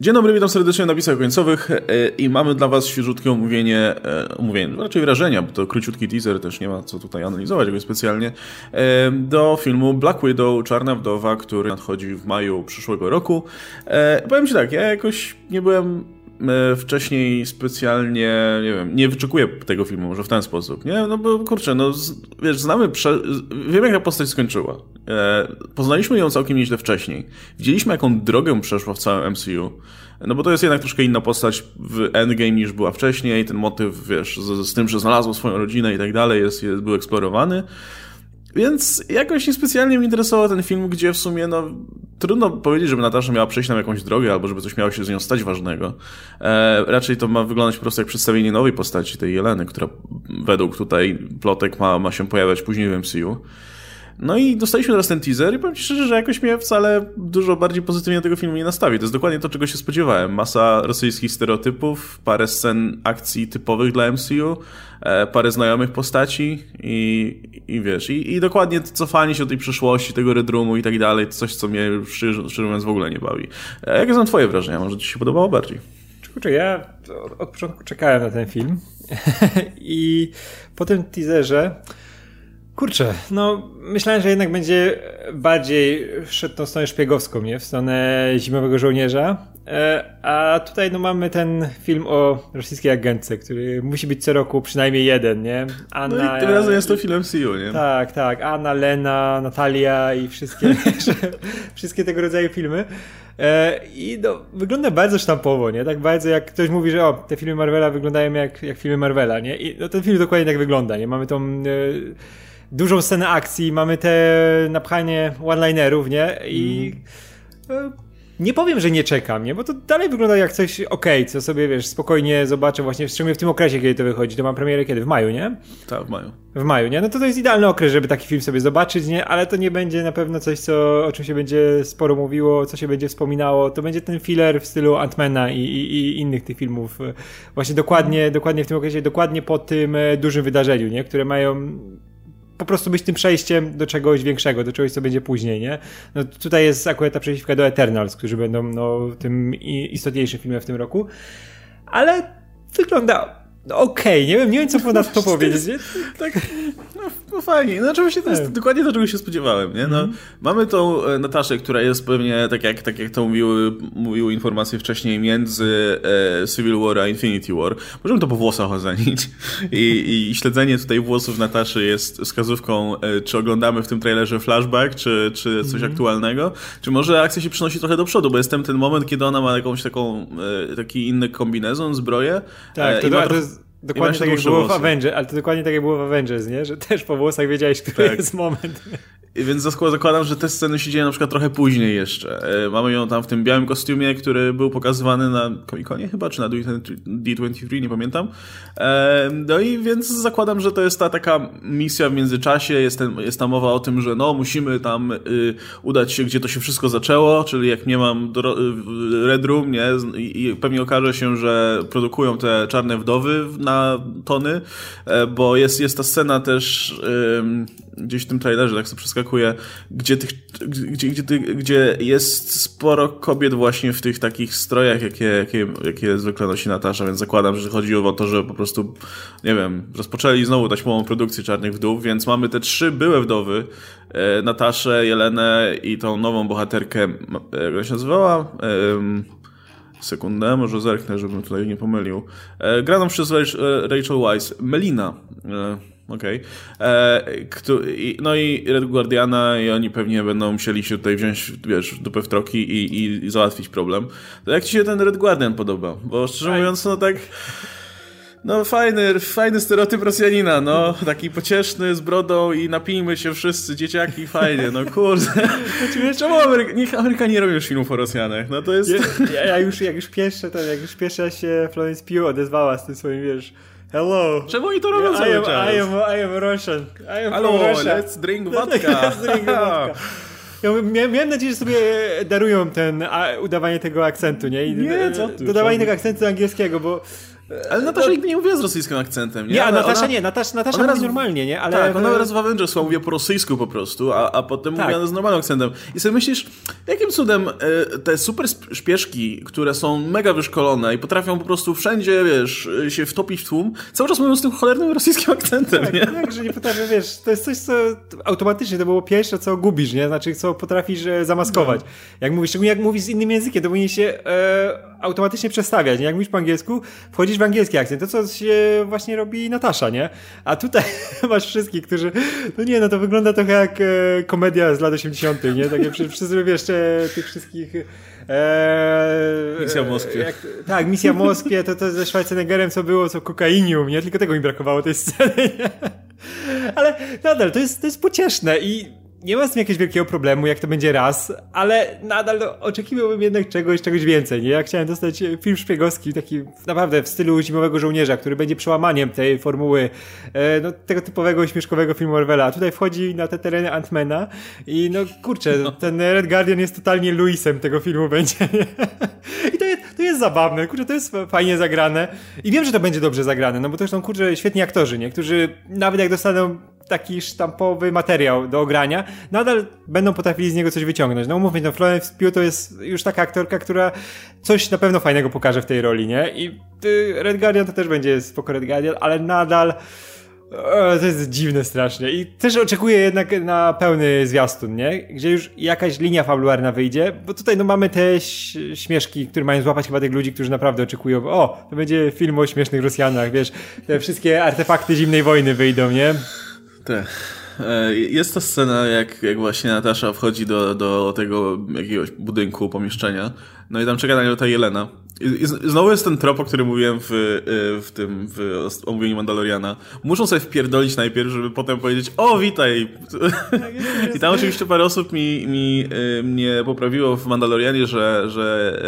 Dzień dobry, witam serdecznie na napisach końcowych e, i mamy dla Was świeżutkie omówienie, e, omówienie, raczej wrażenia, bo to króciutki teaser, też nie ma co tutaj analizować go specjalnie, e, do filmu Black Widow, Czarna Wdowa, który nadchodzi w maju przyszłego roku. Powiem Ci tak, ja jakoś nie byłem wcześniej specjalnie, nie wiem, nie wyczekuję tego filmu, może w ten sposób, nie? No bo kurczę, no wiesz, znamy, prze... wiemy jak ta postać skończyła. Poznaliśmy ją całkiem nieźle wcześniej. Widzieliśmy jaką drogę przeszła w całym MCU. No bo to jest jednak troszkę inna postać w Endgame niż była wcześniej. Ten motyw, wiesz, z, z tym, że znalazł swoją rodzinę i tak dalej, jest, jest, był eksplorowany. Więc jakoś niespecjalnie mnie interesował ten film, gdzie w sumie, no, trudno powiedzieć, żeby Natasza miała przejść nam jakąś drogę, albo żeby coś miało się z nią stać ważnego. E, raczej to ma wyglądać po prostu jak przedstawienie nowej postaci, tej Jeleny, która według tutaj plotek ma, ma się pojawiać później w MCU. No i dostaliśmy teraz ten teaser i powiem Ci szczerze, że jakoś mnie wcale dużo bardziej pozytywnie tego filmu nie nastawi. To jest dokładnie to, czego się spodziewałem. Masa rosyjskich stereotypów, parę scen akcji typowych dla MCU, parę znajomych postaci i, i wiesz, i, i dokładnie cofanie się do tej przeszłości, tego Red Roomu i tak dalej, coś, co mnie szczerze mówiąc w ogóle nie bawi. E, jakie są Twoje wrażenia? Może Ci się podobało bardziej? Kurczę, ja od, od początku czekałem na ten film i po tym teaserze Kurczę, no myślałem, że jednak będzie bardziej szedł tą stronę szpiegowską, nie? W stronę Zimowego Żołnierza. E, a tutaj no mamy ten film o rosyjskiej agentce, który musi być co roku przynajmniej jeden, nie? Anna, no i tym razem jest to film MCU, nie? Tak, tak. Anna, Lena, Natalia i wszystkie, wszystkie tego rodzaju filmy. E, I no, wygląda bardzo sztampowo, nie? Tak bardzo jak ktoś mówi, że o, te filmy Marvela wyglądają jak, jak filmy Marvela, nie? I no, ten film dokładnie tak wygląda, nie? Mamy tą... E, dużą scenę akcji, mamy te napchanie one-linerów, nie? I mm. nie powiem, że nie czekam, nie? Bo to dalej wygląda jak coś ok, co sobie, wiesz, spokojnie zobaczę właśnie, szczególnie w tym okresie, kiedy to wychodzi. To mam premierę kiedy? W maju, nie? Tak, w maju. W maju, nie? No to to jest idealny okres, żeby taki film sobie zobaczyć, nie? Ale to nie będzie na pewno coś, co, o czym się będzie sporo mówiło, co się będzie wspominało. To będzie ten filler w stylu Antmana i, i, i innych tych filmów. Właśnie dokładnie, dokładnie w tym okresie, dokładnie po tym e, dużym wydarzeniu, nie? Które mają po prostu być tym przejściem do czegoś większego, do czegoś, co będzie później, nie? No tutaj jest akurat ta przejściówka do Eternals, którzy będą no, tym istotniejszym filmem w tym roku, ale wygląda okej, okay, nie wiem, nie wiem co ponad to powiedzieć. Tak, no, fajnie. No oczywiście to jest tak. dokładnie to, czego się spodziewałem, nie? No, mm -hmm. Mamy tą e, Nataszę, która jest pewnie, tak jak, tak jak to mówiły, mówiły informacje wcześniej, między e, Civil War a Infinity War. Możemy to po włosach ocenić. I, I, śledzenie tutaj włosów Nataszy jest wskazówką, e, czy oglądamy w tym trailerze flashback, czy, czy coś mm -hmm. aktualnego, czy może akcja się przenosi trochę do przodu, bo jest ten moment, kiedy ona ma jakąś taką, e, taki inny kombinezon, zbroję. Tak, to, to, to jest Dokładnie tak jak było w Avengers, ale to dokładnie tak jak było w Avengers, nie? Że też po włosach wiedziałeś, który tak. jest moment. Więc zakładam, że te sceny się dzieją na przykład trochę później jeszcze. E, mamy ją tam w tym białym kostiumie, który był pokazywany na Comic-Conie chyba, czy na D23, nie pamiętam. E, no i więc zakładam, że to jest ta taka misja w międzyczasie, jest, ten, jest ta mowa o tym, że no musimy tam y, udać się, gdzie to się wszystko zaczęło, czyli jak nie mam y, Red Room, nie? I, pewnie okaże się, że produkują te czarne wdowy na tony, e, bo jest, jest ta scena też gdzieś w tym trailerze, tak sobie przeskakuje, gdzie, tych, gdzie, gdzie, gdzie jest sporo kobiet właśnie w tych takich strojach, jakie, jakie, jakie zwykle nosi Natasza, więc zakładam, że chodzi o to, że po prostu, nie wiem, rozpoczęli znowu taśmową produkcję Czarnych Wdów, więc mamy te trzy byłe wdowy, e, Nataszę, Jelenę i tą nową bohaterkę, jak się nazywała? sekundę, może zerknę, żebym tutaj nie pomylił. E, graną przez Rachel Weisz, Melina. E, Okej. Okay. No i Red Guardiana i oni pewnie będą musieli się tutaj wziąć, wiesz, dupę w troki i, i, załatwić problem. To jak ci się ten Red Guardian podoba? Bo szczerze mówiąc, no tak... No fajny, fajny stereotyp Rosjanina, no. Taki pocieszny, z brodą i napijmy się wszyscy, dzieciaki, fajnie, no kurde. Czemu Ameryk niech Amerykanie robią już filmów o Rosjanach, no to jest... Ja, ja już, jak już pierwsze, to jak już pierwsza się Florence Pugh odezwała z tym swoim, wiesz Hello. Czemu oni to robią yeah, cały I am, czas? I am, I am Russian. I am Hello, Russia. let's drink vodka. let's drink vodka. Ja miałem nadzieję, że sobie darują ten a, udawanie tego akcentu, nie? I nie, co ty, Dodawanie tego akcentu angielskiego, bo Ale Natasza no, nigdy nie mówiła z rosyjskim akcentem, nie? Nie, a Natasza ona, nie, Natasza, Natasza mówi raz, normalnie, nie? Ale tak, ona raz w Avengers mówiła po rosyjsku po prostu, a, a potem tak. mówiła z normalnym akcentem. I sobie myślisz, jakim cudem e, te super szpieszki, które są mega wyszkolone i potrafią po prostu wszędzie, wiesz, się wtopić w tłum, cały czas mówią z tym cholernym rosyjskim akcentem, tak, nie? Tak, że nie potrafię, wiesz, to jest coś, co automatycznie to było pierwsze, co gubisz, nie? Znaczy, co potrafisz e, zamaskować. No. Jak mówisz, szczególnie jak mówisz z innym językiem, to powinien się e, automatycznie przestawiać, nie? Jak mówisz po angielsku, wchodzisz w angielski akcent, to co się właśnie robi Natasza, nie? A tutaj masz wszystkich, którzy, no nie, no to wygląda trochę jak e, komedia z lat 80., nie? Takie wszyscy, wiesz, tych wszystkich... Eee, misja w Moskwie. Jak, tak, misja w Moskwie, to, to ze Schwarzeneggerem co było, co kokainium, nie? Tylko tego mi brakowało tej sceny, nie? Ale nadal, to jest, to jest pocieszne i nie ma z tym jakiegoś wielkiego problemu, jak to będzie raz, ale nadal oczekiwałbym jednak czegoś, czegoś więcej, nie? Ja chciałem dostać film szpiegowski, taki naprawdę w stylu Zimowego Żołnierza, który będzie przełamaniem tej formuły, e, no, tego typowego śmieszkowego filmu Orwella. A tutaj wchodzi na te tereny Antmana i no kurczę, no. ten Red Guardian jest totalnie Luisem tego filmu będzie, nie? I to jest, to jest zabawne, kurczę, to jest fajnie zagrane i wiem, że to będzie dobrze zagrane, no bo to są, kurczę, świetni aktorzy, nie? Którzy nawet jak dostaną taki sztampowy materiał do ogrania, nadal będą potrafili z niego coś wyciągnąć. No umówmy, no Florence Pugh to jest już taka aktorka, która coś na pewno fajnego pokaże w tej roli, nie? I y, Red Guardian to też będzie spoko Red Guardian, ale nadal to jest dziwne strasznie. I też oczekuję jednak na pełny zwiastun, nie? Gdzie już jakaś linia fabularna wyjdzie, bo tutaj no mamy te śmieszki, które mają złapać chyba tych ludzi, którzy naprawdę oczekują, o, to będzie film o śmiesznych Rosjanach, wiesz, te wszystkie artefakty zimnej wojny wyjdą, nie? Tak. Jest to scena, jak, jak właśnie Natasza wchodzi do, do tego jakiegoś budynku, pomieszczenia, no i tam czeka na nią ta Jelena. I, znowu jest ten trop, o którym mówiłem w, y, w tym w omówieniu Mandaloriana. Muszą sobie wpierdolić najpierw, żeby potem powiedzieć o, witaj! I tam oczywiście parę osób mi, mi, y, mnie poprawiło w Mandalorianie, że, że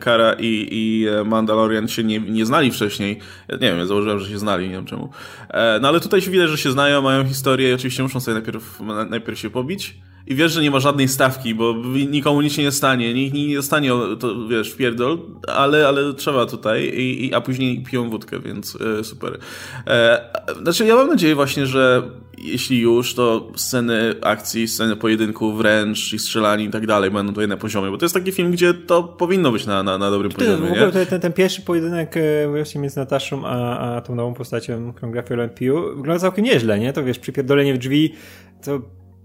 Kara i, i Mandalorian się nie, nie znali wcześniej. Nie wiem, ja założyłem, że się znali, nie wiem czemu. E, no ale tutaj się widać, że się znają, mają historię i oczywiście muszą sobie najpierw, najpierw się pobić i wiesz, że nie ma żadnej stawki, bo nikomu nic się nie stanie, nikt nie dostanie, to wiesz, pierdol, ale, ale trzeba tutaj, i, i, a później piją wódkę, więc e, super. E, znaczy, ja mam nadzieję właśnie, że jeśli już, to sceny akcji, sceny pojedynku wręcz i strzelani i tak dalej będą tutaj na poziomie, bo to jest taki film, gdzie to powinno być na, na, na dobrym poziomie. W ogóle nie? Ten, ten pierwszy pojedynek e, właśnie między Nataszą a, a tą nową postacią, którą gra Fiorent wygląda całkiem nieźle, nie? To wiesz, przypierdolenie w drzwi, to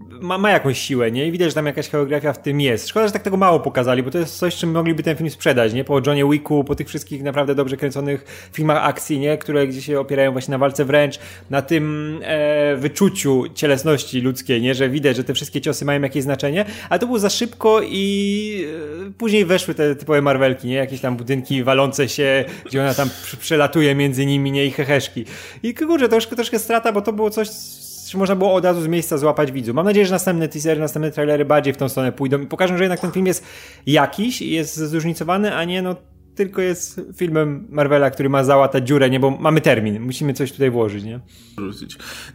ma, ma jakąś siłę, nie? I widać, że tam jakaś choreografia w tym jest. Szkoda, że tak tego mało pokazali, bo to jest coś, czym mogliby ten film sprzedać, nie? Po Johnie Wicku, po tych wszystkich naprawdę dobrze kręconych filmach akcji, nie? Które gdzieś się opierają właśnie na walce wręcz, na tym e, wyczuciu cielesności ludzkiej, nie? Że widać, że te wszystkie ciosy mają jakieś znaczenie, ale to było za szybko i e, później weszły te typowe Marvelki, nie? Jakieś tam budynki walące się, gdzie ona tam przelatuje między nimi, nie? I heheszki. I kurczę, troszkę, troszkę strata, bo to było coś czy można było od razu z miejsca złapać widzów. Mam nadzieję, że następne teasery, następne trailery bardziej w tą stronę pójdą i pokażą, że jednak ten film jest jakiś i jest zróżnicowany, a nie no tylko jest filmem Marvela, który ma załatać dziurę, nie, bo mamy termin, musimy coś tutaj włożyć, nie?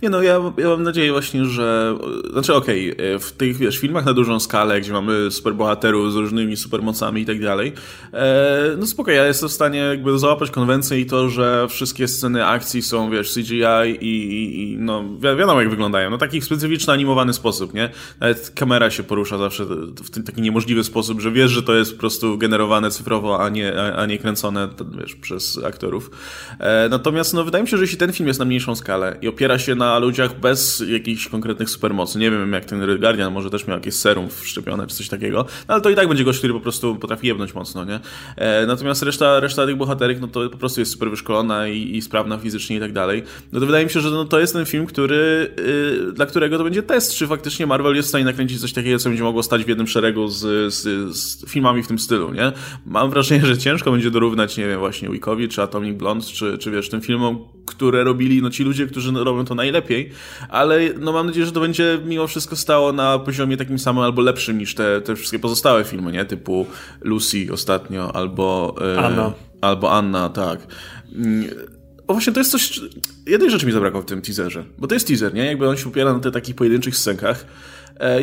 Nie no, ja, ja mam nadzieję właśnie, że, znaczy okej, okay, w tych, wiesz, filmach na dużą skalę, gdzie mamy superbohaterów z różnymi supermocami i tak dalej, e, no spoko, ja jestem w stanie jakby załapać konwencję i to, że wszystkie sceny akcji są, wiesz, CGI i, i, i no, wi wiadomo jak wyglądają, no taki specyficzny, animowany sposób, nie? Nawet kamera się porusza zawsze w taki niemożliwy sposób, że wiesz, że to jest po prostu generowane cyfrowo, a nie, a nie kręcone wiesz, przez aktorów. E, natomiast no, wydaje mi się, że jeśli ten film jest na mniejszą skalę i opiera się na ludziach bez jakichś konkretnych supermocy, nie wiem jak ten Red Guardian może też miał jakieś serum wszczepione czy coś takiego, no, ale to i tak będzie gość, który po prostu potrafi jebnąć mocno, nie? E, natomiast reszta, reszta tych bohaterek, no to po prostu jest super wyszkolona i, i sprawna fizycznie i tak dalej. No to wydaje mi się, że no, to jest ten film, który, yy, dla którego to będzie test, czy faktycznie Marvel jest w stanie nakręcić coś takiego, co będzie mogło stać w jednym szeregu z, z, z filmami w tym stylu, nie? Mam wrażenie, że ciężko będzie dorównać, nie wiem, właśnie Wickowi, czy Atomic Blonde, czy, czy wiesz, tym filmom, które robili, no ci ludzie, którzy robią to najlepiej, ale no mam nadzieję, że to będzie mimo wszystko stało na poziomie takim samym albo lepszym niż te, te wszystkie pozostałe filmy, nie? Typu Lucy ostatnio, albo... E, Anna. Albo Anna, tak. Mm, o właśnie, to jest coś... Jednej rzeczy mi zabrakło w tym teaserze, bo to jest teaser, nie? Jakby on się opiera na tych takich pojedynczych scenkach,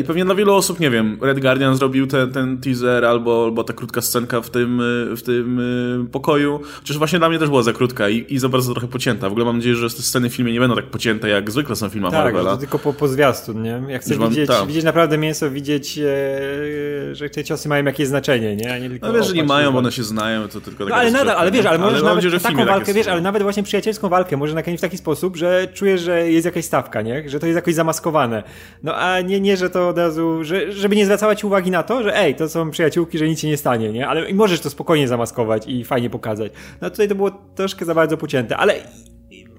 I pewnie dla wielu osób, nie wiem, Red Guardian zrobił ten, ten teaser albo, albo ta krótka scenka w tym, e, w tym e, pokoju. Chociaż właśnie dla mnie też była za krótka i, i za bardzo trochę pocięta. W ogóle mam nadzieję, że te sceny w filmie nie będą tak pocięte, jak zwykle są w filmach tak, Marvela. Tak, tylko po, po zwiastun, nie? Jak chcesz widzieć, mam, widzieć naprawdę mięso, widzieć, e, że te ciosy mają jakieś znaczenie, nie? A nie tylko no wiesz, że nie mają, bo one się znają, to tylko no, ale nadal, ale wiesz, ale możesz ale nawet nadzieję, taką walkę, wiesz, ale nawet właśnie przyjacielską walkę może nakręcić w taki sposób, że czujesz, że jest jakaś stawka, nie? Że to jest jakoś zamaskowane. No a nie, nie że to od razu, że, żeby nie zwracała uwagi na to, że ej, to są przyjaciółki, że nic się nie stanie, nie? Ale możesz to spokojnie zamaskować i fajnie pokazać. No tutaj to było troszkę za bardzo pocięte, ale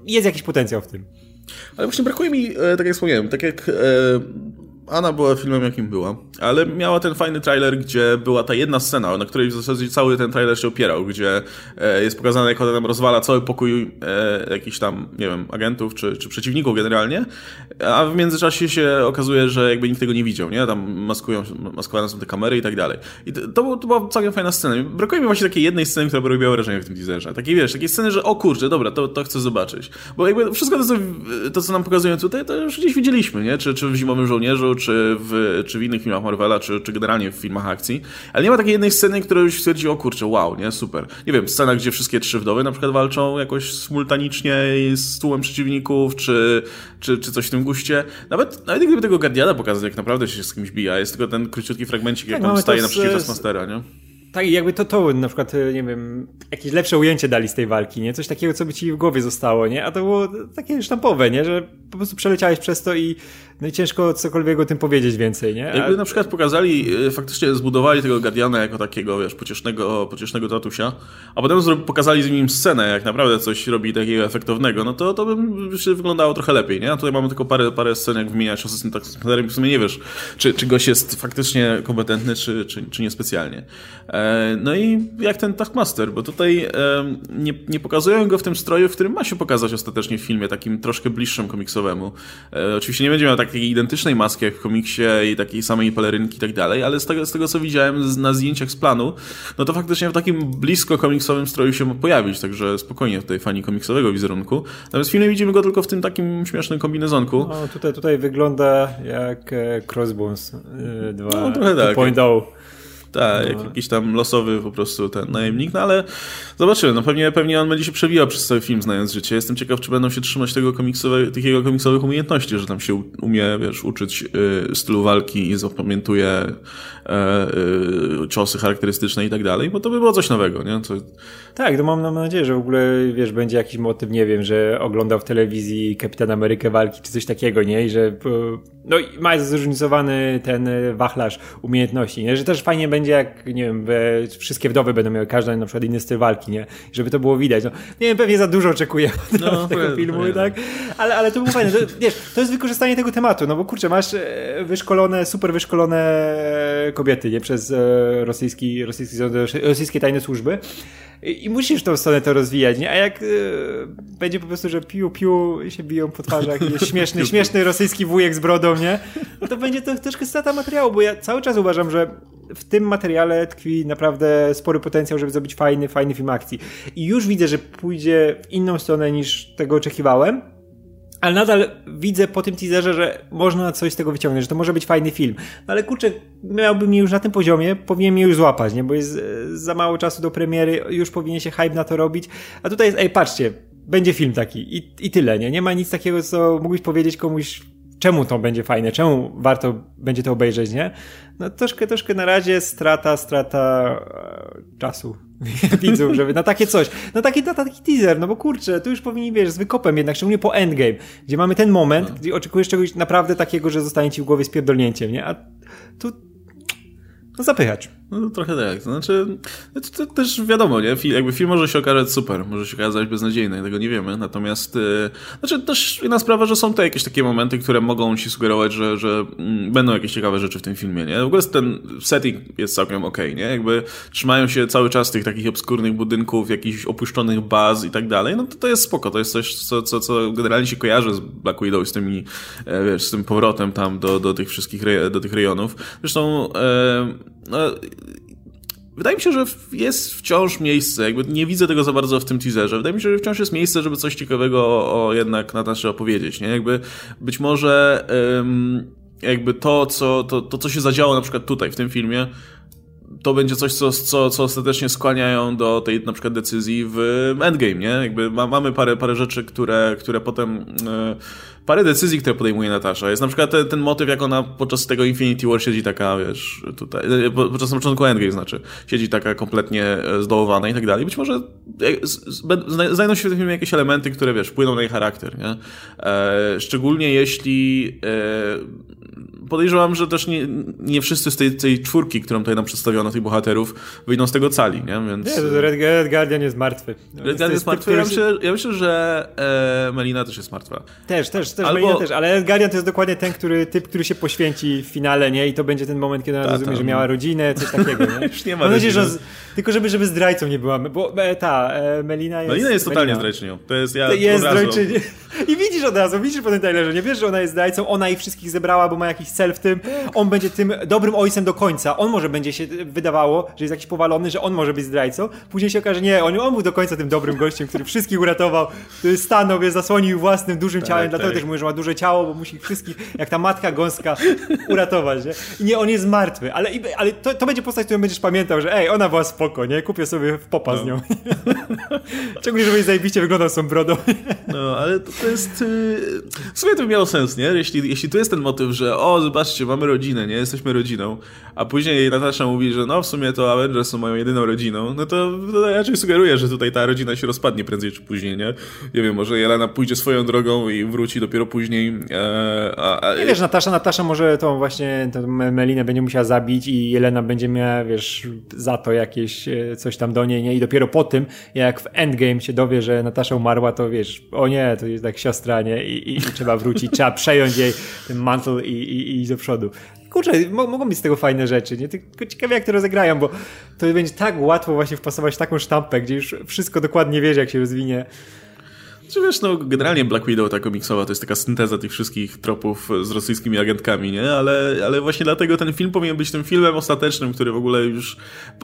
jest jakiś potencjał w tym. Ale właśnie brakuje mi, e, tak jak wspomniałem, tak jak e, Anna była filmem, jakim była, ale miała ten fajny trailer, gdzie była ta jedna scena, na której w zasadzie cały ten trailer się opierał, gdzie e, jest pokazane, jak ona tam rozwala cały pokój e, jakichś tam, nie wiem, agentów czy, czy przeciwników generalnie, a w międzyczasie się okazuje, że jakby nikt tego nie widział, nie? Tam maskują, maskowane są te kamery i tak dalej. I to, to, to była całkiem fajna scena. Brakuje mi właśnie takiej jednej sceny, która by robiła wrażenie w tym teaserze. Takiej, wiesz, takiej sceny, że o kurczę, dobra, to, to chcę zobaczyć. Bo jakby wszystko to, co, to, co nam pokazują tutaj, to już gdzieś widzieliśmy, nie? Czy, czy w Zimowym Żołnierzu, czy w, czy w innych filmach Marvela, czy, czy generalnie w filmach akcji, ale nie ma takiej jednej sceny, która już stwierdzi, o kurczę, wow, nie, super. Nie wiem, scena, gdzie wszystkie trzy wdowy na przykład walczą jakoś simultanicznie z tłumem przeciwników, czy, czy, czy coś w tym guście. Nawet, nawet gdyby tego Guardiana pokazać, jak naprawdę się z kimś bija, jest tylko ten króciutki fragmencik, jak tak, tam staje naprzeciw Taskmastera, nie? Tak, jakby to, to na przykład, nie wiem, jakieś lepsze ujęcie dali z tej walki, nie? Coś takiego, co by ci w głowie zostało, nie? A to było takie sztampowe, nie? Że po prostu przeleciałeś przez to i no i ciężko cokolwiek o tym powiedzieć więcej, nie? Jakby na przykład pokazali, y, faktycznie zbudowali tego Guardiana jako takiego, wiesz, pociesznego, pociesznego tatusia, a potem pokazali z nim scenę, jak naprawdę coś robi takiego efektownego, no to to by się wyglądało trochę lepiej, nie? A tutaj mamy tylko parę, parę scen, jak wymieniać Assassin tak w sumie nie wiesz, czy, czy gość jest faktycznie kompetentny, czy, czy, czy niespecjalnie. E, no i jak ten Taskmaster, bo tutaj nie, nie pokazują go w tym stroju, w którym ma się pokazać ostatecznie w filmie, takim troszkę bliższym komiksowemu. E, oczywiście nie będzie miał takiej identycznej maski jak w komiksie i takiej samej pelerynki i tak dalej, ale z tego, z tego co widziałem na zdjęciach z planu, no to faktycznie w takim blisko komiksowym stroju się pojawić, także spokojnie tutaj fani komiksowego wizerunku. Natomiast w filmie widzimy go tylko w tym takim śmiesznym kombinezonku. No, tutaj, tutaj wygląda jak e, Crossbones 2.0. No, trochę tak. Tak, no. jakiś tam losowy po prostu ten najemnik, no ale zobaczymy, no pewnie, pewnie on będzie się przewijał przez cały film, znając życie. Jestem ciekaw, czy będą się trzymać tego komiksowe, takiego komiksowych umiejętności, że tam się umie, wiesz, uczyć y, stylu walki i zapamiętuje y, y, ciosy charakterystyczne i tak dalej, bo to by było coś nowego, nie? To... Tak, to mam, mam nadzieję, że w ogóle, wiesz, będzie jakiś motyw, nie wiem, że oglądał w telewizji Kapitan Amerykę walki, czy coś takiego, nie? I że no i ma zróżnicowany ten wachlarz umiejętności, nie? Że też fajnie będzie będzie jak, nie wiem, wszystkie wdowy będą miały każda na przykład inny styl walki, nie? Żeby to było widać. No, nie wiem, pewnie za dużo oczekuję od no, tego filmu, nie. tak? Ale, ale to było fajne. To, wiesz, to jest wykorzystanie tego tematu, no bo kurczę, masz e, wyszkolone, super wyszkolone kobiety, nie? Przez e, rosyjski, rosyjski, rosyjskie tajne służby i musisz tą stronę to rozwijać, nie? A jak y, będzie po prostu, że piu, piu się biją po twarzach jest śmieszny, śmieszny rosyjski wujek z brodą, nie? No to będzie to troszkę strata materiału, bo ja cały czas uważam, że w tym materiale tkwi naprawdę spory potencjał, żeby zrobić fajny, fajny film akcji. I już widzę, że pójdzie w inną stronę niż tego oczekiwałem, ale nadal widzę po tym teaserze, że można coś z tego wyciągnąć, że to może być fajny film. No ale kurczę, miałby mnie już na tym poziomie, powinien mnie już złapać, nie? Bo jest e, za mało czasu do premiery, już powinien się hype na to robić. A tutaj jest, ej, patrzcie, będzie film taki i, i tyle, nie? Nie ma nic takiego, co mógłbyś powiedzieć komuś czemu to będzie fajne, czemu warto będzie to obejrzeć, nie? No troszkę, troszkę na razie strata, strata e, czasu widzów, żeby na takie coś, na taki, na taki teaser, no bo kurczę, tu już powinni, wiesz, z wykopem jednak, szczególnie po Endgame, gdzie mamy ten moment, no. gdzie oczekujesz czegoś naprawdę takiego, że zostanie ci w głowie spierdolnięciem, nie? A tu no zapychać. No trochę tak. Znaczy, to, to, też wiadomo, nie? Jakby film może się okazać super, może się okazać beznadziejny, tego nie wiemy. Natomiast, yy, znaczy też inna sprawa, że są to jakieś takie momenty, które mogą ci sugerować, że, że mm, będą jakieś ciekawe rzeczy w tym filmie, nie? W ogóle ten setting jest całkiem okej, okay, nie? Jakby trzymają się cały czas tych takich obskurnych budynków, jakichś opuszczonych baz i tak dalej, no to to jest spoko, to jest coś, co, co, co generalnie się kojarzy z Black Widow, z tymi, e, wiesz, z tym powrotem tam do, do tych wszystkich, do tych rejonów. Zresztą, e, no, Wydaje mi się, że jest wciąż miejsce, jakby nie widzę tego za bardzo w tym teaserze. Wydaje mi się, że wciąż jest miejsce, żeby coś ciekawego o, o jednak Nataszy opowiedzieć, nie? Jakby być może... Um, jakby to, co, to, to, co się zadziało na przykład tutaj, w tym filmie, to będzie coś, co, co, co ostatecznie skłaniają do tej na przykład decyzji w endgame, nie? Jakby ma, mamy parę, parę rzeczy, które, które potem... Yy, parę decyzji, które podejmuje Natasza. Jest na przykład ten, ten motyw, jak ona podczas tego Infinity War siedzi taka, wiesz, tutaj, e, podczas na początku Endgame znaczy, siedzi taka kompletnie e, zdołowana i tak dalej. Być może e, znajdą się w tym filmie jakieś elementy, które, wiesz, wpłyną na jej charakter, nie? E, szczególnie jeśli e, podejrzewam, że też nie, nie wszyscy z tej, tej czwórki, którą tutaj nam przedstawiono, tych bohaterów, wyjdą z tego cali, nie? Więc... Nie, to Red, Red Guardian jest martwy. Red Guardian jest martwy, ja myślę, ja myślę, że e, Melina też jest martwa. Też, też, też, Albo... Melina też, ale Red Guardian to jest dokładnie ten który, typ, który się poświęci w finale, nie? I to będzie ten moment, kiedy ona Ta, rozumie, że miała rodzinę, coś takiego, nie? Już nie ma Mam nadzieję, że tylko żeby, żeby zdrajcą nie była, bo e, ta, e, Melina jest... Melina jest totalnie zdrajczynią. To jest ja Jest zdrajczynią. I widzisz od razu, widzisz po tym trailerze, nie wiesz, że ona jest zdrajcą, ona ich wszystkich zebrała, bo ma jakiś cel w tym, on będzie tym dobrym ojcem do końca, on może będzie się wydawało, że jest jakiś powalony, że on może być zdrajcą, później się okaże, nie, on, on był do końca tym dobrym gościem, który wszystkich uratował, który stanął, zasłonił własnym dużym tak, ciałem, tak. dlatego też mówię, że ma duże ciało, bo musi wszystkich, jak ta matka gąska, uratować, nie? I nie, on jest martwy, ale, ale to, to będzie postać, którą będziesz pamiętał, że ej, ona była spoko, nie? Kupię sobie w popa no. z nią. Szczególnie, żebyś zajebiście wyglądał z tą brodą. no, ale to, to jest... Y, w sumie to miało sens, nie? Jeśli, jeśli tu jest ten motyw, że o, zobaczcie, mamy rodzinę, nie? Jesteśmy rodziną, a później Natasza mówi, że no, w sumie to Avengers są moją jedyną rodziną, no to, to raczej sugeruje, że tutaj ta rodzina się rozpadnie prędzej czy później, nie? Nie wiem, może Jelena pójdzie swoją drogą i wróci dopiero później. E, a, a... Nie wiesz, Natasza, Natasza może tą właśnie tą Melinę będzie musiała zabić i Jelena będzie miała, wiesz, za to jakieś e, coś tam do niej, nie? I dopiero po tym, jak w Endgame się dowie, że Natasza umarła, to wiesz, o nie, to jest tak siostra, nie? I, i, i trzeba wrócić, trzeba przejąć jej ten mantle i, i, i do przodu kurczę, mogą być z tego fajne rzeczy, nie? Tylko ciekawie jak to rozegrają, bo to będzie tak łatwo właśnie wpasować taką sztampę, gdzie już wszystko dokładnie wiesz, jak się rozwinie. Czy wiesz, no generalnie Black Widow ta komiksowa to jest taka synteza tych wszystkich tropów z rosyjskimi agentkami, nie? Ale, ale właśnie dlatego ten film powinien być tym filmem ostatecznym, który w ogóle już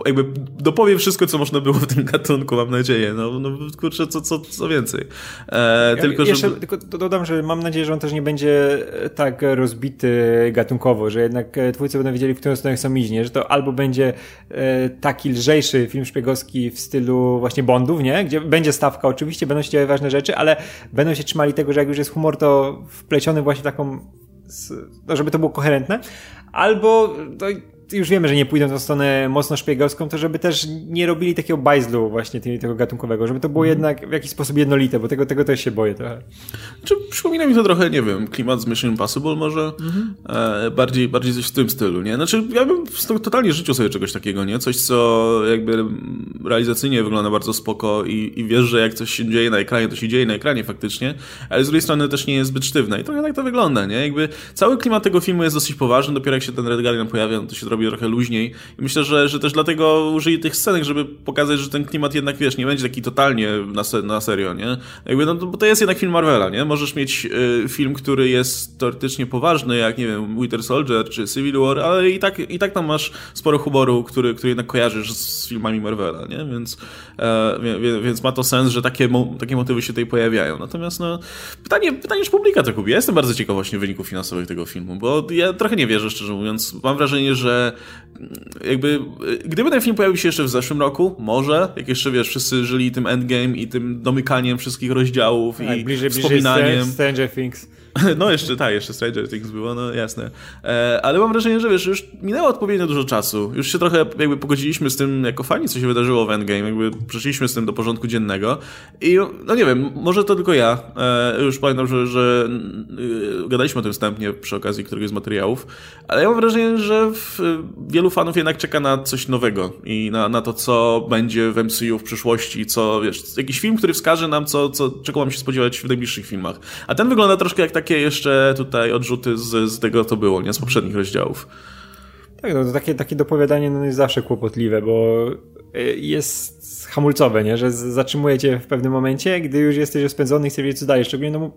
jakby dopowie wszystko, co można było w tym gatunku, mam nadzieję. No, no kurczę, co, co, co więcej. E, ja, tylko, jeszcze, żeby... tylko dodam, że mam nadzieję, że on też nie będzie tak rozbity gatunkowo, że jednak twórcy będą wiedzieli, w którą stronę chcą iść, nie? Że to albo będzie e, taki lżejszy film szpiegowski w stylu właśnie Bondów, nie? Gdzie będzie stawka oczywiście, będą się działy ważne rzeczy, ale będą się trzymali tego, że jak już jest humor, to wpleciony właśnie taką, no, żeby to było koherentne, albo to już wiemy, że nie pójdą w tą stronę mocno szpiegowską, to żeby też nie robili takiego bajzlu właśnie tego gatunkowego, żeby to było mm. jednak w jakiś sposób jednolite, bo tego, tego też się boję trochę. Czy przypomina mi to trochę, nie wiem, klimat z Mission Impossible może? Mm-hmm. E, bardziej, bardziej coś w tym stylu, nie? Znaczy, ja bym totalnie życzył sobie czegoś takiego, nie? Coś, co jakby realizacyjnie wygląda bardzo spoko i, i wiesz, że jak coś się dzieje na ekranie, to się dzieje na ekranie faktycznie, ale z drugiej strony też nie jest zbyt sztywne i trochę tak to wygląda, nie? Jakby cały klimat tego filmu jest dosyć poważny, dopiero jak się ten Red Guardian pojawia, no to się robi robi trochę luźniej. I myślę, że, że też dlatego użyli tych scenek, żeby pokazać, że ten klimat jednak, wiesz, nie będzie taki totalnie na, se, na serio, nie? Jakby, no, bo to jest jednak film Marvela, nie? Możesz mieć y, film, który jest teoretycznie poważny, jak, nie wiem, Winter Soldier czy Civil War, ale i tak, i tak tam masz sporo humoru, który, który jednak kojarzysz z filmami Marvela, nie? Więc, e, wie, więc ma to sens, że takie, mo takie motywy się tutaj pojawiają. Natomiast, no, pytanie, pytanie, czy publika to kupi. Ja jestem bardzo ciekaw właśnie wyników finansowych tego filmu, bo ja trochę nie wierzę, szczerze mówiąc. Mam wrażenie, że jakby, gdyby ten film pojawił się jeszcze w zeszłym roku, może, jak jeszcze, wiesz, wszyscy żyli tym endgame i tym domykaniem wszystkich rozdziałów tak, i bliżej, wspominaniem. Bliżej Stranger Things. No jeszcze, tak, jeszcze Stranger Things było, no jasne. E, ale mam wrażenie, że wiesz, już minęło odpowiednio dużo czasu. Już się trochę jakby pogodziliśmy z tym jako fani, co się wydarzyło w Endgame, jakby przeszliśmy z tym do porządku dziennego i no nie wiem, może to tylko ja. E, już pamiętam, że, że e, gadaliśmy o tym wstępnie przy okazji któregoś z materiałów, ale ja mam wrażenie, że wielu fanów jednak czeka na coś nowego i na, na to, co będzie w MCU w przyszłości, co, wiesz, jakiś film, który wskaże nam, co, co, czego mam się spodziewać w najbliższych filmach. A ten wygląda troszkę jak taki takie jeszcze tutaj odrzuty z, z tego, to było, nie? Z poprzednich rozdziałów. Tak, no takie, takie dopowiadanie no, jest zawsze kłopotliwe, bo y, jest hamulcowe, nie? Że zatrzymuje cię w pewnym momencie, gdy już jesteś rozpędzony i chcesz wiedzieć, co dalej. Szczególnie no,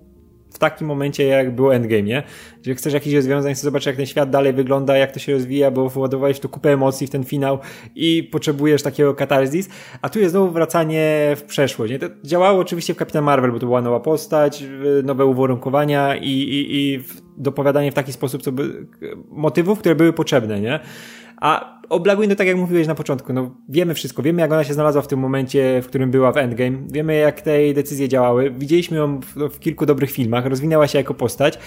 w takim momencie, jak było Endgame, nie? Że chcesz jakichś rozwiązań, chcesz zobaczyć, jak ten świat dalej wygląda, jak to się rozwija, bo władowałeś tu kupę emocji w ten finał i potrzebujesz takiego katarzis, a tu jest znowu wracanie w przeszłość, nie? To działało oczywiście w Kapitan Marvel, bo to była nowa postać, nowe uwarunkowania i, i, i dopowiadanie w taki sposób, co by, motywów, które były potrzebne, nie? A o Black Widow, tak jak mówiłeś na początku, no wiemy wszystko, wiemy jak ona się znalazła w tym momencie, w którym była w Endgame, wiemy jak te decyzje działały, widzieliśmy ją w, w kilku dobrych filmach, rozwinęła się jako postać.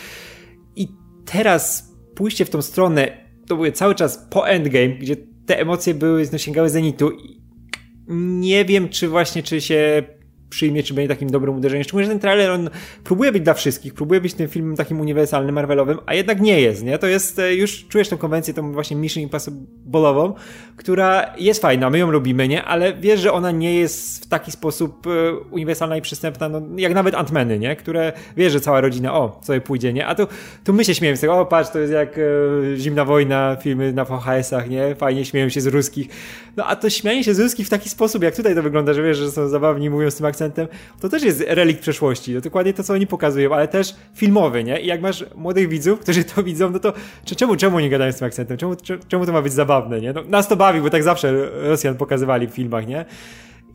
I teraz pójście w tą stronę, to było cały czas po Endgame, gdzie te emocje były, no, sięgały zenitu i nie wiem, czy właśnie, czy się przyjmie, czy będzie takim dobrym uderzeniem. Szczególnie, że ten trailer, on próbuje być dla wszystkich, próbuje być tym filmem takim uniwersalnym, Marvelowym, a jednak nie jest, nie? To jest, e, już czujesz tę konwencję, tą właśnie Mission Impossible'ową, która jest fajna, my ją lubimy, nie? Ale wiesz, że ona nie jest w taki sposób e, uniwersalna i przystępna, no, jak nawet Antmeny, nie? Które wiesz, że cała rodzina, o, sobie pójdzie, nie? A tu, tu my się śmiejemy z tego, o, patrz, to jest jak e, Zimna Wojna, filmy na VHS-ach, nie? Fajnie śmieją się z ruskich. No, a to śmianie się z ruskich w taki sposób, jak tutaj to wygląda, że wiesz, że są zabawni, mówią z tym akcentem, to też jest relikt przeszłości. To dokładnie to, co oni pokazują, ale też filmowy, nie? I jak masz młodych widzów, którzy to widzą, no to czemu, czemu nie gadają z tym akcentem? Czemu, czemu to ma być zabawne, nie? No, nas to bawi, bo tak zawsze Rosjan pokazywali w filmach, nie?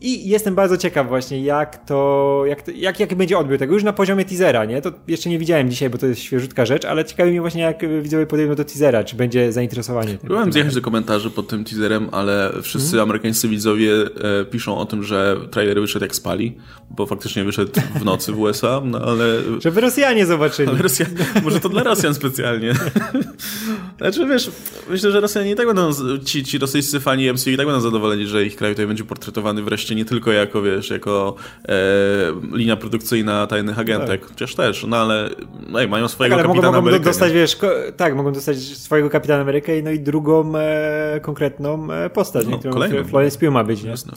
I jestem bardzo ciekaw właśnie, jak to, jak, to, jak, jak będzie odbiór tego, już na poziomie teasera, nie? To jeszcze nie widziałem dzisiaj, bo to jest świeżutka rzecz, ale ciekawi mnie właśnie, jak widzowie podejmą do teasera, czy będzie zainteresowanie. Próbowałem zjechać do komentarzy pod tym teaserem, ale wszyscy hmm? amerykańscy widzowie e, piszą o tym, że trailer wyszedł jak spali, bo faktycznie wyszedł w nocy w USA, no ale... Żeby Rosjanie zobaczyli. Ale Rosja... Może to dla Rosjan specjalnie. znaczy, wiesz, myślę, że Rosjanie i tak będą, ci, ci rosyjscy fani MCU i tak będą zadowoleni, że ich kraj tutaj będzie portretowany wreszcie nie tylko jako, wiesz, jako e, linia produkcyjna tajnych agentek, tak. chociaż też, no ale no, mają swojego tak, kapitana mogą, mogą dostać, wiesz, tak, mogą dostać swojego kapitana Amerykę no i drugą e, konkretną e, postać, no, którą kolejną. Florence Pugh ma być, nie? Jasne.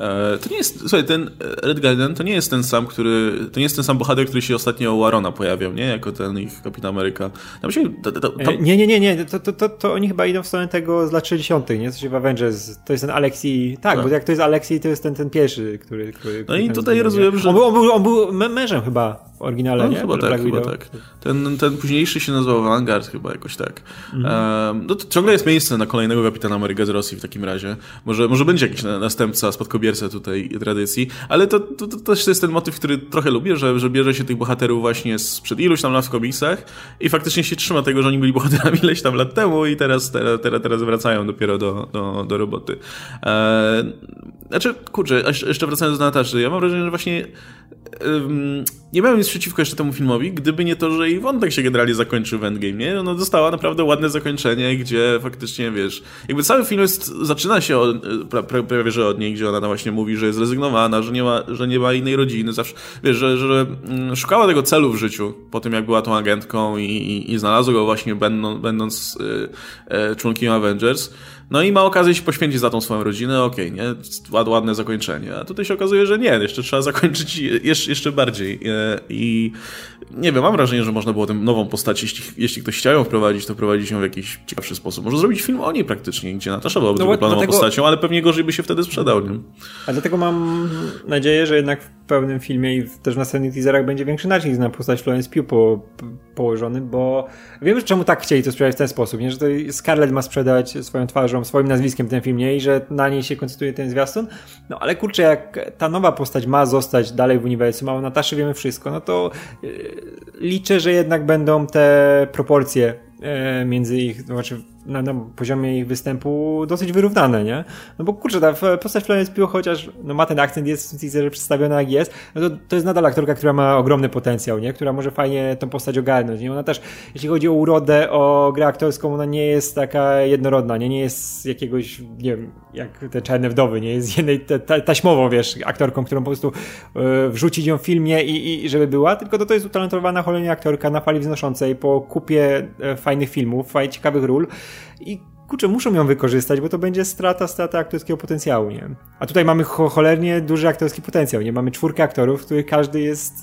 E, to nie jest, słuchaj, ten Red Guardian to nie jest ten sam, który, to nie jest ten sam bohater, który się ostatnio u Arona pojawiał, nie? Jako ten ich kapitan Ameryka. Tam się, to, to, to... Nie, nie, nie, nie, to, to, to, to oni chyba idą w stronę tego z lat 60., nie? Co się w Avengers, to jest ten Alexi, tak, tak, bo jak to jest Alexi, to jest ten, ten pierwszy, który... który no i tutaj rozumiem, że... On był, on był, on był mężem chyba oryginale, no, nie? Chyba tak, chyba tak. Ten, ten późniejszy się nazywał Vanguard chyba jakoś tak. Mhm. Um, no to ciągle jest miejsce na kolejnego Kapitana Ameryka z Rosji w takim razie. Może, może będzie jakiś następca, spadkobierca tutaj tradycji, ale to, to, to też jest ten motyw, który trochę lubię, że, że bierze się tych bohaterów właśnie sprzed iluś tam lat w komiksach i faktycznie się trzyma tego, że oni byli bohaterami ileś tam lat temu i teraz, teraz, teraz, teraz wracają dopiero do, do, do roboty. Eee, znaczy, kurczę, jeszcze wracając do Nataszy, ja mam wrażenie, że właśnie um, nie miałem nic przeciwko jeszcze temu filmowi, gdyby nie to, że jej wątek się generalnie zakończył w Endgame, nie? Ona dostała naprawdę ładne zakończenie, gdzie faktycznie, wiesz, jakby cały film jest, zaczyna się od, pra, pra, prawie, że od niej, gdzie ona właśnie mówi, że jest zrezygnowana, że nie ma, że nie ma innej rodziny, zawsze, wiesz, że, że mm, szukała tego celu w życiu, po tym jak była tą agentką i, i, i znalazła go właśnie będąc, będąc y, y, członkiem Avengers. No i ma okazję się poświęcić za tą swoją rodzinę, okej, okay, nie? Ładne zakończenie. A tutaj się okazuje, że nie, jeszcze trzeba zakończyć jeszcze, jeszcze bardziej. E, I nie wiem, mam wrażenie, że można było tę nową postać, jeśli, jeśli ktoś chciał ją wprowadzić, to wprowadzić ją w jakiś ciekawszy sposób. Może zrobić film o niej praktycznie, gdzie Natasza byłaby no, drugoplanową dlatego... postacią, ale pewnie gorzej by się wtedy sprzedał. Nie? A dlatego mam nadzieję, że jednak w pełnym filmie i też w następnych teaserach będzie większy nacisk na postać Florence Pugh po, położony, bo wiemy, czemu tak chcieli to sprzedać w ten sposób, nie? że to Scarlett ma sprzedać swoją twarzą, swoim nazwiskiem ten film, nie? I że na niej się koncentruje ten zwiastun. No ale kurczę, jak ta nowa postać ma zostać dalej w uniwersum, a o Nataszy wiemy wszystko, no to yy, liczę, że jednak będą te proporcje między ich, znaczy na, na, poziomie ich występu dosyć wyrównane, nie? No bo kurczę, ta postać Florence Pugh, chociaż no, ma ten akcent, jest w teaserze przedstawiona jak jest, no to, to jest nadal aktorka, która ma ogromny potencjał, nie? Która może fajnie tą postać ogarnąć, nie? Ona też, jeśli chodzi o urodę, o grę aktorską, ona nie jest taka jednorodna, nie? Nie jest jakiegoś, nie wiem, jak te Czarne Wdowy, nie? Jest jednej ta, taśmową, wiesz, aktorką, którą po prostu yy, wrzucić ją w filmie i, i żeby była, tylko to, to jest utalentowana cholernie aktorka na fali wznoszącej po kupie e, fajnych filmów, fajnych, ciekawych ról, i kurczę, muszą ją wykorzystać, bo to będzie strata, strata aktorskiego potencjału, nie? A tutaj mamy cho cholernie duży aktorski potencjał, nie? Mamy czwórkę aktorów, których każdy jest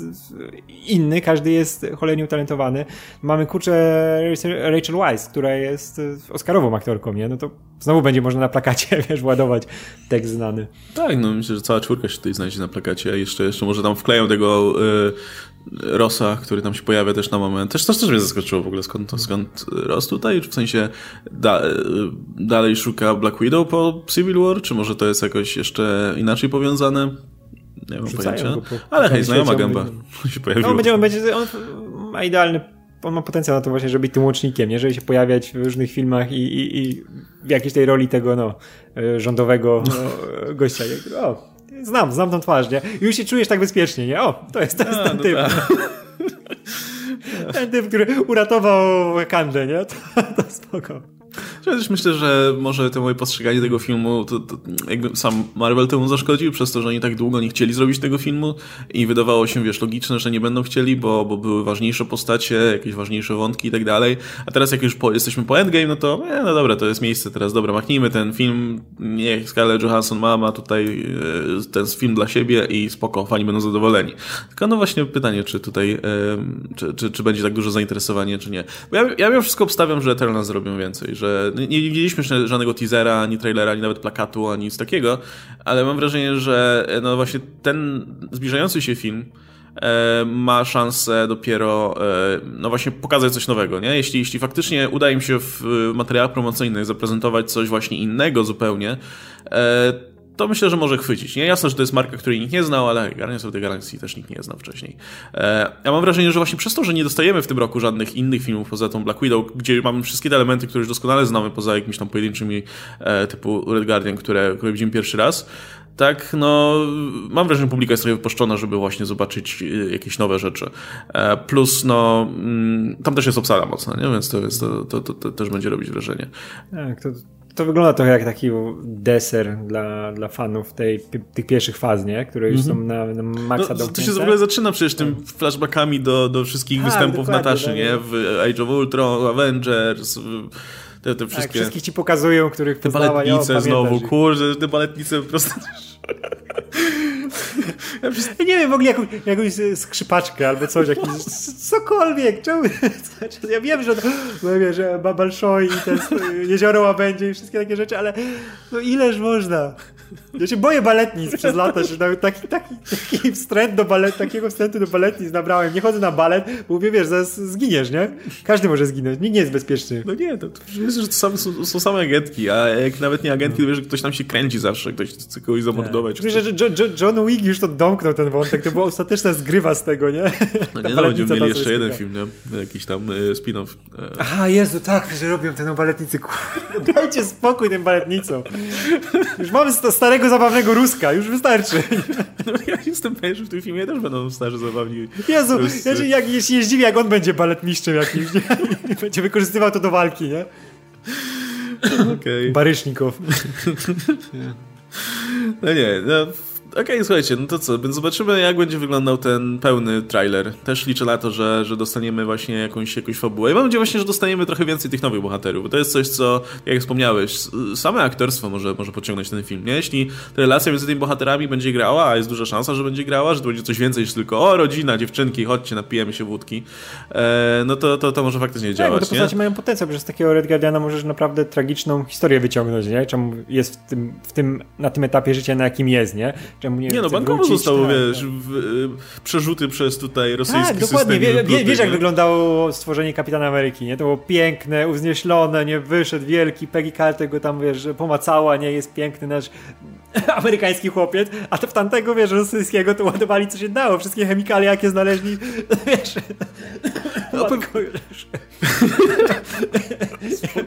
inny, każdy jest cholernie utalentowany. Mamy, kurczę, Rachel Weisz, która jest Oscarową aktorką, nie? No to znowu będzie można na plakacie, wiesz, ładować tekst znany. Tak, no myślę, że cała czwórka się tutaj znajdzie na plakacie, jeszcze, jeszcze może tam wkleją tego y, Rosa, który tam się pojawia też na moment. Też, też, też mnie zaskoczyło w ogóle, skąd, skąd Ross tutaj, w sensie da, dalej szuka Black Widow po Civil War, czy może to jest jakoś jeszcze inaczej powiązane? Nie mam pojęcia. Po, Ale hej, znajoma gęba się pojawiła. No, będzie, będzie, on ma idealny on ma potencjał na to właśnie, żeby być tym łącznikiem, nie? Żeby się pojawiać w różnych filmach i, i, i w jakiejś tej roli tego, no, e, rządowego no, gościa. O, znam, znam tą twarz, nie? I już się czujesz tak bezpiecznie, nie? O, to jest, to jest A, ten no typ. Tak. ten typ, który uratował Wakandę, nie? To, to spoko. Myślę, że może to moje postrzeganie tego filmu, to, to, jakby sam Marvel temu zaszkodził, przez to, że oni tak długo nie chcieli zrobić tego filmu i wydawało się, wiesz, logiczne, że nie będą chcieli, bo, bo były ważniejsze postacie, jakieś ważniejsze wątki i tak dalej. A teraz jak już po, jesteśmy po Endgame, no to e, no dobra, to jest miejsce teraz, dobra, machnijmy ten film, niech Scarlett Johansson ma, ma tutaj e, ten film dla siebie i spoko, fani będą zadowoleni. Tylko no właśnie pytanie, czy tutaj, e, czy, czy, czy będzie tak dużo zainteresowanie, czy nie. Bo ja, ja mimo wszystko obstawiam, że Eternals zrobią więcej, że że nie, nie widzieliśmy żadnego teasera, ani trailera, ani nawet plakatu, ani nic takiego, ale mam wrażenie, że e, no właśnie ten zbliżający się film e, ma szansę dopiero e, no właśnie pokazać coś nowego, nie? Jeśli, jeśli faktycznie uda im się w materiałach promocyjnych zaprezentować coś właśnie innego zupełnie, to myślę, że może chwycić. Nie jasne, że to jest marka, której nikt nie znał, ale Guardians of the Galaxy też nikt nie znał wcześniej. E, ja mam wrażenie, że właśnie przez to, że nie dostajemy w tym roku żadnych innych filmów poza tą Black Widow, gdzie mamy wszystkie te elementy, które już doskonale znamy, poza jakimiś tam pojedynczymi e, typu Red Guardian, które, które widzimy pierwszy raz, tak, no mam wrażenie, że publika jest trochę wypuszczona, żeby właśnie zobaczyć e, jakieś nowe rzeczy. Plus, no mm, tam też jest obsada mocna, nie? więc to, jest, to, to, to, to też będzie robić wrażenie. Tak, to to wygląda trochę jak taki deser dla, dla fanów tej, tych pierwszych faz, nie? Które już mm -hmm. są na, na maksa no, To się w ogóle zaczyna przecież tym tak. flashbackami do, do wszystkich tak, występów Nataszy, tak. nie? W Age of Ultron, Avengers... Te, te wszystkie... Tak, wszystkich ci pokazują, których Te baletnice znowu, kurde, te baletnice po prostu... Ja, nie wiem, w ogóle jakąś, jakąś skrzypaczkę albo coś, jakiś, cokolwiek. Czemu? Ja wiem, że, no, wiem, że Babalszoi i te jezioro łabędzie i wszystkie takie rzeczy, ale no ileż można? Ja się boję baletnic przez lata, że taki, taki, taki wstręt do balet, takiego wstrętu do baletnic nabrałem. Nie chodzę na balet, bo mówię, wiesz, zaraz zginiesz, nie? Każdy może zginąć, nikt nie jest bezpieczny. No nie, to, to wiesz, że to same, są, są, same agentki, a jak nawet nie agentki, to wiesz, że ktoś tam się kręci zawsze, ktoś chce kogoś zamordować. Tak. Że, że, że John Wick już to domknął ten wątek, to była ostateczna zgrywa z tego, nie? No nie, no, będziemy mieli jeszcze jeden film, nie? Jakiś tam y, spin-off. E. Aha, Jezu, tak, że robią ten baletnicy. Dajcie spokój tym baletnicom. Już mamy starego zabawnego Ruska, już wystarczy. No, ja jestem pewien, że w tym filmie też będą starzy zabawni. Jezu, ja się, jak, się zdziwię, jak on będzie baletmistrzem jakimś, nie? Będzie wykorzystywał to do walki, nie? Okay. Barysznikow. No nie, no Okej, okay, słuchajcie, no to co, więc zobaczymy jak będzie wyglądał ten pełny trailer. Też liczę na to, że, że dostaniemy właśnie jakąś, jakąś fabułę. I mam nadzieję właśnie, że dostaniemy trochę więcej tych nowych bohaterów, bo to jest coś, co, jak wspomniałeś, same aktorstwo może, może pociągnąć ten film, nie? Jeśli ta relacja między tymi bohaterami będzie grała, a jest duża szansa, że będzie grała, że to będzie coś więcej niż tylko o, rodzina, dziewczynki, chodźcie, napijemy się wódki, e, no to, to, to może faktycznie tak, działać, bo te postaci mają potencjał, że z takiego Red Guardiana możesz naprawdę tragiczną historię wyciągnąć, nie? Czemu jest w tym, w tym, na tym etapie życia, na jakim jest, nie? Czemu nie, nie no, bankowo zostało, tak, wiesz, tak. w, y, przerzuty przez tutaj rosyjski tak, dokładnie. Wie, wie, wiesz, jak wyglądało stworzenie Kapitana Ameryki, nie? To było piękne, uznieślone, nie? Wyszedł wielki, Peggy Carter go tam, wiesz, pomacała, nie? Jest piękny nasz amerykański chłopiec, a to w tamtego, wiesz, rosyjskiego to ładowali co się dało, wszystkie chemikalia, jakie znaleźli, wiesz, no,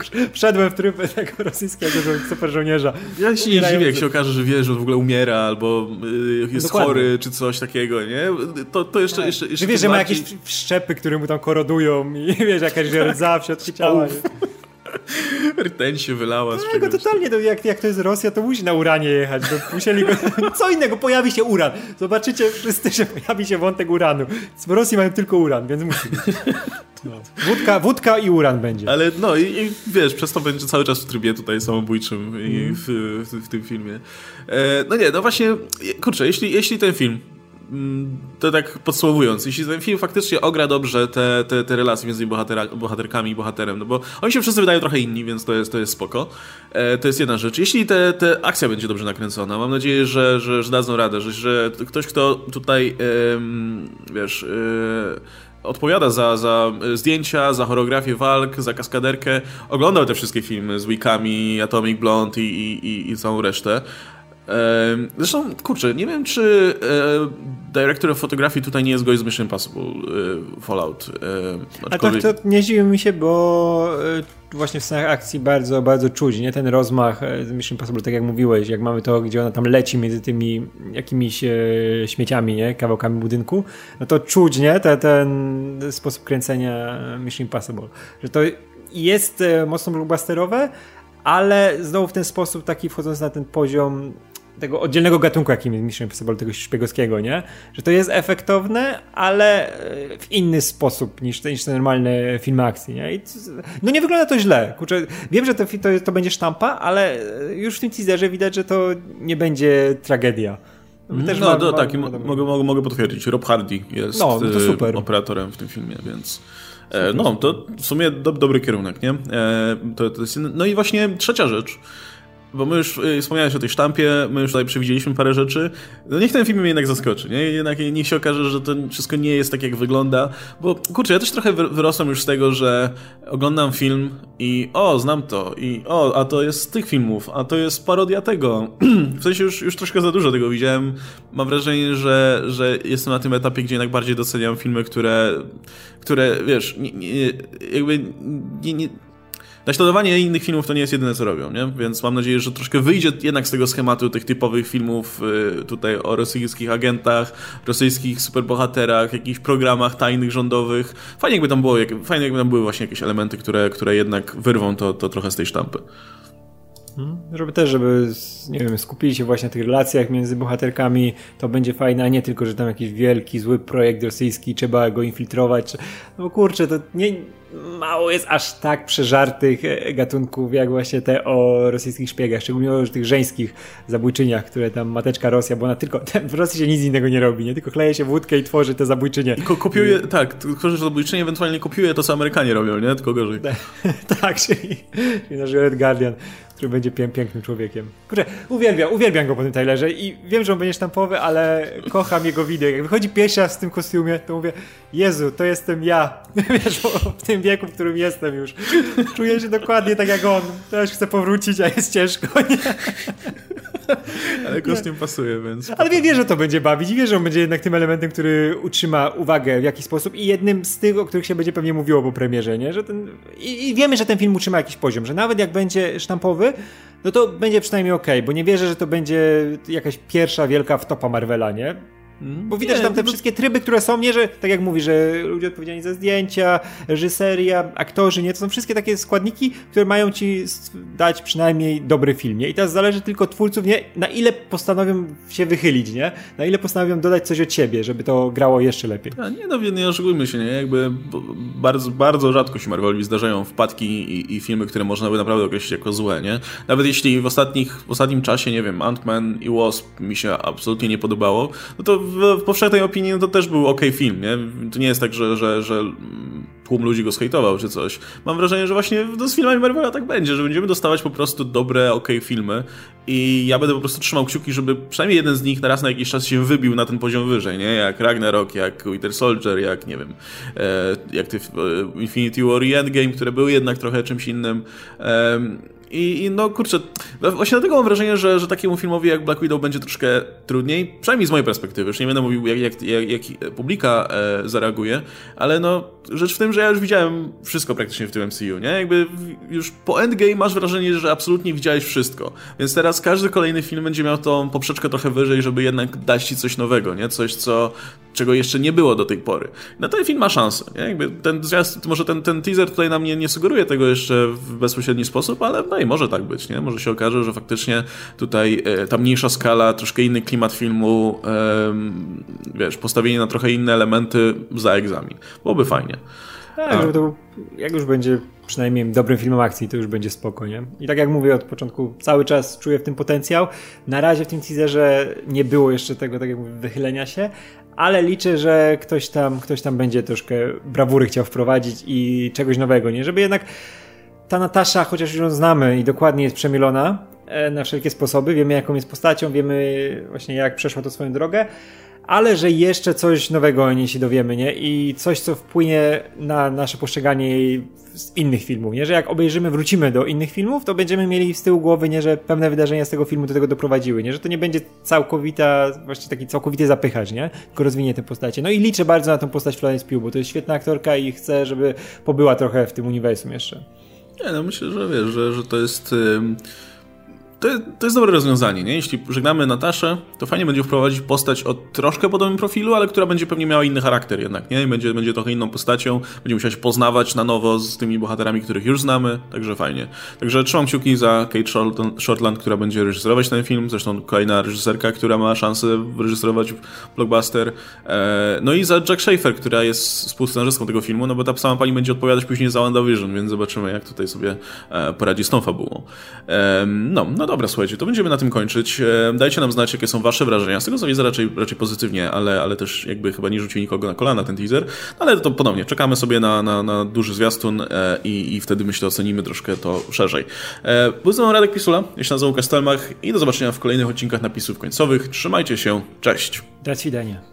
Wszedłem w tryb tego rosyjskiego super żołnierza. Ja się nie dziwię, jak się okaże, że wie, że w ogóle umiera albo y, jest Dokładnie. chory, czy coś takiego, nie? To, to jeszcze, tak. jeszcze, jeszcze... Że wiesz, że ma jakieś wszczepy, które mu tam korodują i wiesz, jakaś rdza w środku ciała. Rtęć się wylała z no, totalnie, to jak, jak to jest Rosja, to musi na uranie jechać. musieli go, co innego, pojawi się uran. Zobaczycie wszyscy, że pojawi się wątek uranu. W Rosji mają tylko uran, więc musi być. No. Wódka, wódka i uran będzie. Ale no i, i, wiesz, przez to będzie cały czas w trybie tutaj samobójczym mm. w, w, w, tym filmie. E, no nie, no właśnie, kurczę, jeśli, jeśli ten film to tak podsumowując, jeśli ten film faktycznie ogra dobrze te, te, te relacje między bohatera, bohaterkami i bohaterem, no bo oni się wszyscy wydają trochę inni, więc to jest, to jest spoko. E, to jest jedna rzecz. Jeśli te, te akcja będzie dobrze nakręcona, mam nadzieję, że, że, że dadzą radę, że, że ktoś, kto tutaj, wiesz... E, odpowiada za, za zdjęcia, za choreografię walk, za kaskaderkę. Oglądał te wszystkie filmy z Weekami, Atomic Blonde i, i, i całą resztę. Zresztą, kurczę, nie wiem, czy e, director of photography tutaj nie jest gość z Mission Impossible e, Fallout. E, aczkolwiek... A tak to nie dziwi mi się, bo właśnie w scenach akcji bardzo, bardzo czuć, nie? Ten rozmach z Mission Impossible, tak jak mówiłeś, jak mamy to, gdzie ona tam leci między tymi jakimiś śmieciami, nie? Kawałkami budynku, no to czuć, nie? Ten, ten sposób kręcenia Mission Impossible. Że to jest mocno blockbusterowe, ale znowu w ten sposób taki wchodząc na ten poziom tego oddzielnego gatunku, jakim jest Mission Impossible, tego szpiegowskiego, nie? Że to jest efektowne, ale e, w inny sposób niż, niż te normalne filmy akcji, nie? I, no nie wygląda to źle. Kurczę, wiem, że to, to, to będzie sztampa, ale e, już w tym teaserze widać, że to nie będzie tragedia. Też no, ma, do, ma, tak, ma, mogę, mogę, mogę potwierdzić. Rob Hardy jest no, e, operatorem w tym filmie, więc... No, to w sumie do, dobry kierunek, nie? To, to jest, no i właśnie trzecia rzecz, bo my już y, wspomniałeś o tej sztampie, my już tutaj przewidzieliśmy parę rzeczy. No niech ten film mnie jednak zaskoczy, nie? Jednak niech się okaże, że to wszystko nie jest tak, jak wygląda. Bo kurczę, ja też trochę wyrosłem już z tego, że oglądam film i o, znam to, i o, a to jest z tych filmów, a to jest parodia tego. w sensie już, już troszkę za dużo tego widziałem. Mam wrażenie, że, że jestem na tym etapie, gdzie jednak bardziej doceniam filmy, które, które wiesz, nie, nie, jakby nie, nie Naśladowanie innych filmów to nie jest jedyne, co robią, nie? Więc mam nadzieję, że troszkę wyjdzie jednak z tego schematu tych typowych filmów y, tutaj o rosyjskich agentach, rosyjskich superbohaterach, jakichś programach tajnych, rządowych. Fajnie jakby tam było, fajnie jakby tam były właśnie jakieś elementy, które, które jednak wyrwą to, to trochę z tej sztampy. Hmm? Żeby też, żeby nie wiem, skupili się właśnie na tych relacjach między bohaterkami, to będzie fajne, a nie tylko, że tam jakiś wielki, zły projekt rosyjski, trzeba go infiltrować. No kurczę, to nie, mało jest aż tak przeżartych e, gatunków, jak właśnie te o rosyjskich szpiegach, szczególnie o tych żeńskich zabójczyniach, które tam mateczka Rosja, bo ona tylko, w Rosji się nic innego nie robi, nie? Tylko kleje się wódkę i tworzy te zabójczynie. Ko kopiuje, tak, tworzy zabójczynie, ewentualnie kopiuje to, co Amerykanie robią, nie? Tylko gorzej. tak, czyli, czyli nasz Red Guardian który będzie pięknym człowiekiem. Kurczę, uwielbiam, uwielbiam go po tym Tylerze i wiem, że on będzie sztampowy, ale kocham jego wideo. Jak wychodzi pierwszy raz w tym kostiumie, to mówię, Jezu, to jestem ja. Wiesz, w tym wieku, w którym jestem już. Czuję się dokładnie tak jak on. Też chcę powrócić, a jest ciężko, nie? Ale kostium nie. pasuje, więc... Ale wie, wie, że to będzie bawić i wie, że on będzie jednak tym elementem, który utrzyma uwagę w jakiś sposób i jednym z tych, o których się będzie pewnie mówiło po premierze, nie? Że ten... I, I wiemy, że ten film utrzyma jakiś poziom, że nawet jak będzie sztampowy, no to będzie przynajmniej ok, bo nie wierzę, że to będzie jakaś pierwsza wielka wtopa Marvela, nie? Bo widać nie, tam te to... wszystkie tryby, które są, nie, że tak jak mówi, że ludzie odpowiedzialni za zdjęcia, reżyseria, aktorzy, nie, to są wszystkie takie składniki, które mają ci dać przynajmniej dobry film, nie? I teraz zależy tylko twórców, nie, na ile postanowią się wychylić, nie? Na ile postanowią dodać coś od siebie, żeby to grało jeszcze lepiej. A nie, no nie oszukujmy się, nie? Jakby bardzo, bardzo rzadko się Marvelowi zdarzają wpadki i, i, filmy, które można by naprawdę określić jako złe, nie? Nawet jeśli w, ostatnich, w ostatnim czasie, nie wiem, Ant-Man i Wasp mi się absolutnie nie podobało, no to w, w powszechnej opinii no to też był ok film, nie? To nie jest tak, że, że, że tłum ludzi go skejtował czy coś. Mam wrażenie, że właśnie no, z filmami Marvela tak będzie, że będziemy dostawać po prostu dobre, ok filmy i ja będę po prostu trzymał kciuki, żeby przynajmniej jeden z nich na raz na jakiś czas się wybił na ten poziom wyżej, nie? Jak Ragnarok, jak Winter Soldier, jak nie wiem, e, jak te e, Infinity War i Endgame, które były jednak trochę czymś innym. I, I, no kurczę, właśnie dlatego mam wrażenie, że, że takiemu filmowi jak Black Widow będzie troszkę trudniej, przynajmniej z mojej perspektywy. Już nie będę mówił, jak, jak, jak, jak publika e, zareaguje, ale no rzecz w tym, że ja już widziałem wszystko praktycznie w tym MCU, nie? Jakby już po Endgame masz wrażenie, że absolutnie widziałeś wszystko. Więc teraz każdy kolejny film będzie miał tą poprzeczkę trochę wyżej, żeby jednak dać ci coś nowego, nie? Coś, co, czego jeszcze nie było do tej pory. No ten film ma szansę, nie? Jakby ten zwiast, może ten, ten teaser tutaj nam nie, nie sugeruje tego jeszcze w bezpośredni sposób, ale no i może tak być, nie? Może się okaże, że faktycznie tutaj e, ta mniejsza skala, troszkę inny klimat filmu, e, wiesz, postawienie na trochę inne elementy za egzamin. Byłoby fajnie. Tak, żeby to, jak już będzie przynajmniej dobrym filmem akcji, to już będzie spoko, nie? I tak jak mówię od początku, cały czas czuję w tym potencjał. Na razie w tym teaserze nie było jeszcze tego, tak jak mówię, wychylenia się, ale liczę, że ktoś tam, ktoś tam będzie troszkę brawury chciał wprowadzić i czegoś nowego, nie? Żeby jednak ta Natasza, chociaż już ją znamy i dokładnie jest przemielona e, na wszelkie sposoby, wiemy jaką jest postacią, wiemy właśnie jak przeszła to swoją drogę, ale że jeszcze coś nowego o niej się dowiemy, nie? I coś, co wpłynie na nasze postrzeganie jej z innych filmów, nie? Że jak obejrzymy, wrócimy do innych filmów, to będziemy mieli z tyłu głowy, nie? Że pewne wydarzenia z tego filmu do tego doprowadziły, nie? Że to nie będzie całkowita, właściwie taki całkowity zapychacz, nie? Tylko rozwinie tę postacie. No i liczę bardzo na tą postać Florence Pugh, bo to jest świetna aktorka i chcę, żeby pobyła trochę w tym uniwersum jeszcze. Nie, no myślę, że wiesz, że, że to jest... Yy to, to jest dobre rozwiązanie, nie? Jeśli żegnamy Nataszę, to fajnie będzie wprowadzić postać o troszkę podobnym profilu, ale która będzie pewnie miała inny charakter jednak, nie? I będzie, będzie trochę inną postacią, będzie musiała się poznawać na nowo z tymi bohaterami, których już znamy, także fajnie. Także trzymam kciuki za Kate Shortland, która będzie reżyserować ten film, zresztą kolejna reżyserka, która ma szansę reżyserować blockbuster. E, no i za Jack Schaefer, która jest współscenarzystką tego filmu, no bo ta sama pani będzie odpowiadać później za WandaVision, więc zobaczymy, jak tutaj sobie e, poradzi z tą fabułą. No, no dobra, słuchajcie, to będziemy na tym kończyć. E, dajcie nam znać, jakie są wasze wrażenia. Z tego co widzę, raczej, raczej pozytywnie, ale, ale też jakby chyba nie rzucił nikogo na kolana ten teaser. No, ale to ponownie, czekamy sobie na, na, na duży zwiastun e, i, i wtedy myślę ocenimy troszkę to szerzej. E, Byłem Radek Pisula, ja się nazywam Kastelmach i do zobaczenia w kolejnych odcinkach napisów końcowych. Trzymajcie się, cześć! Do widzenia.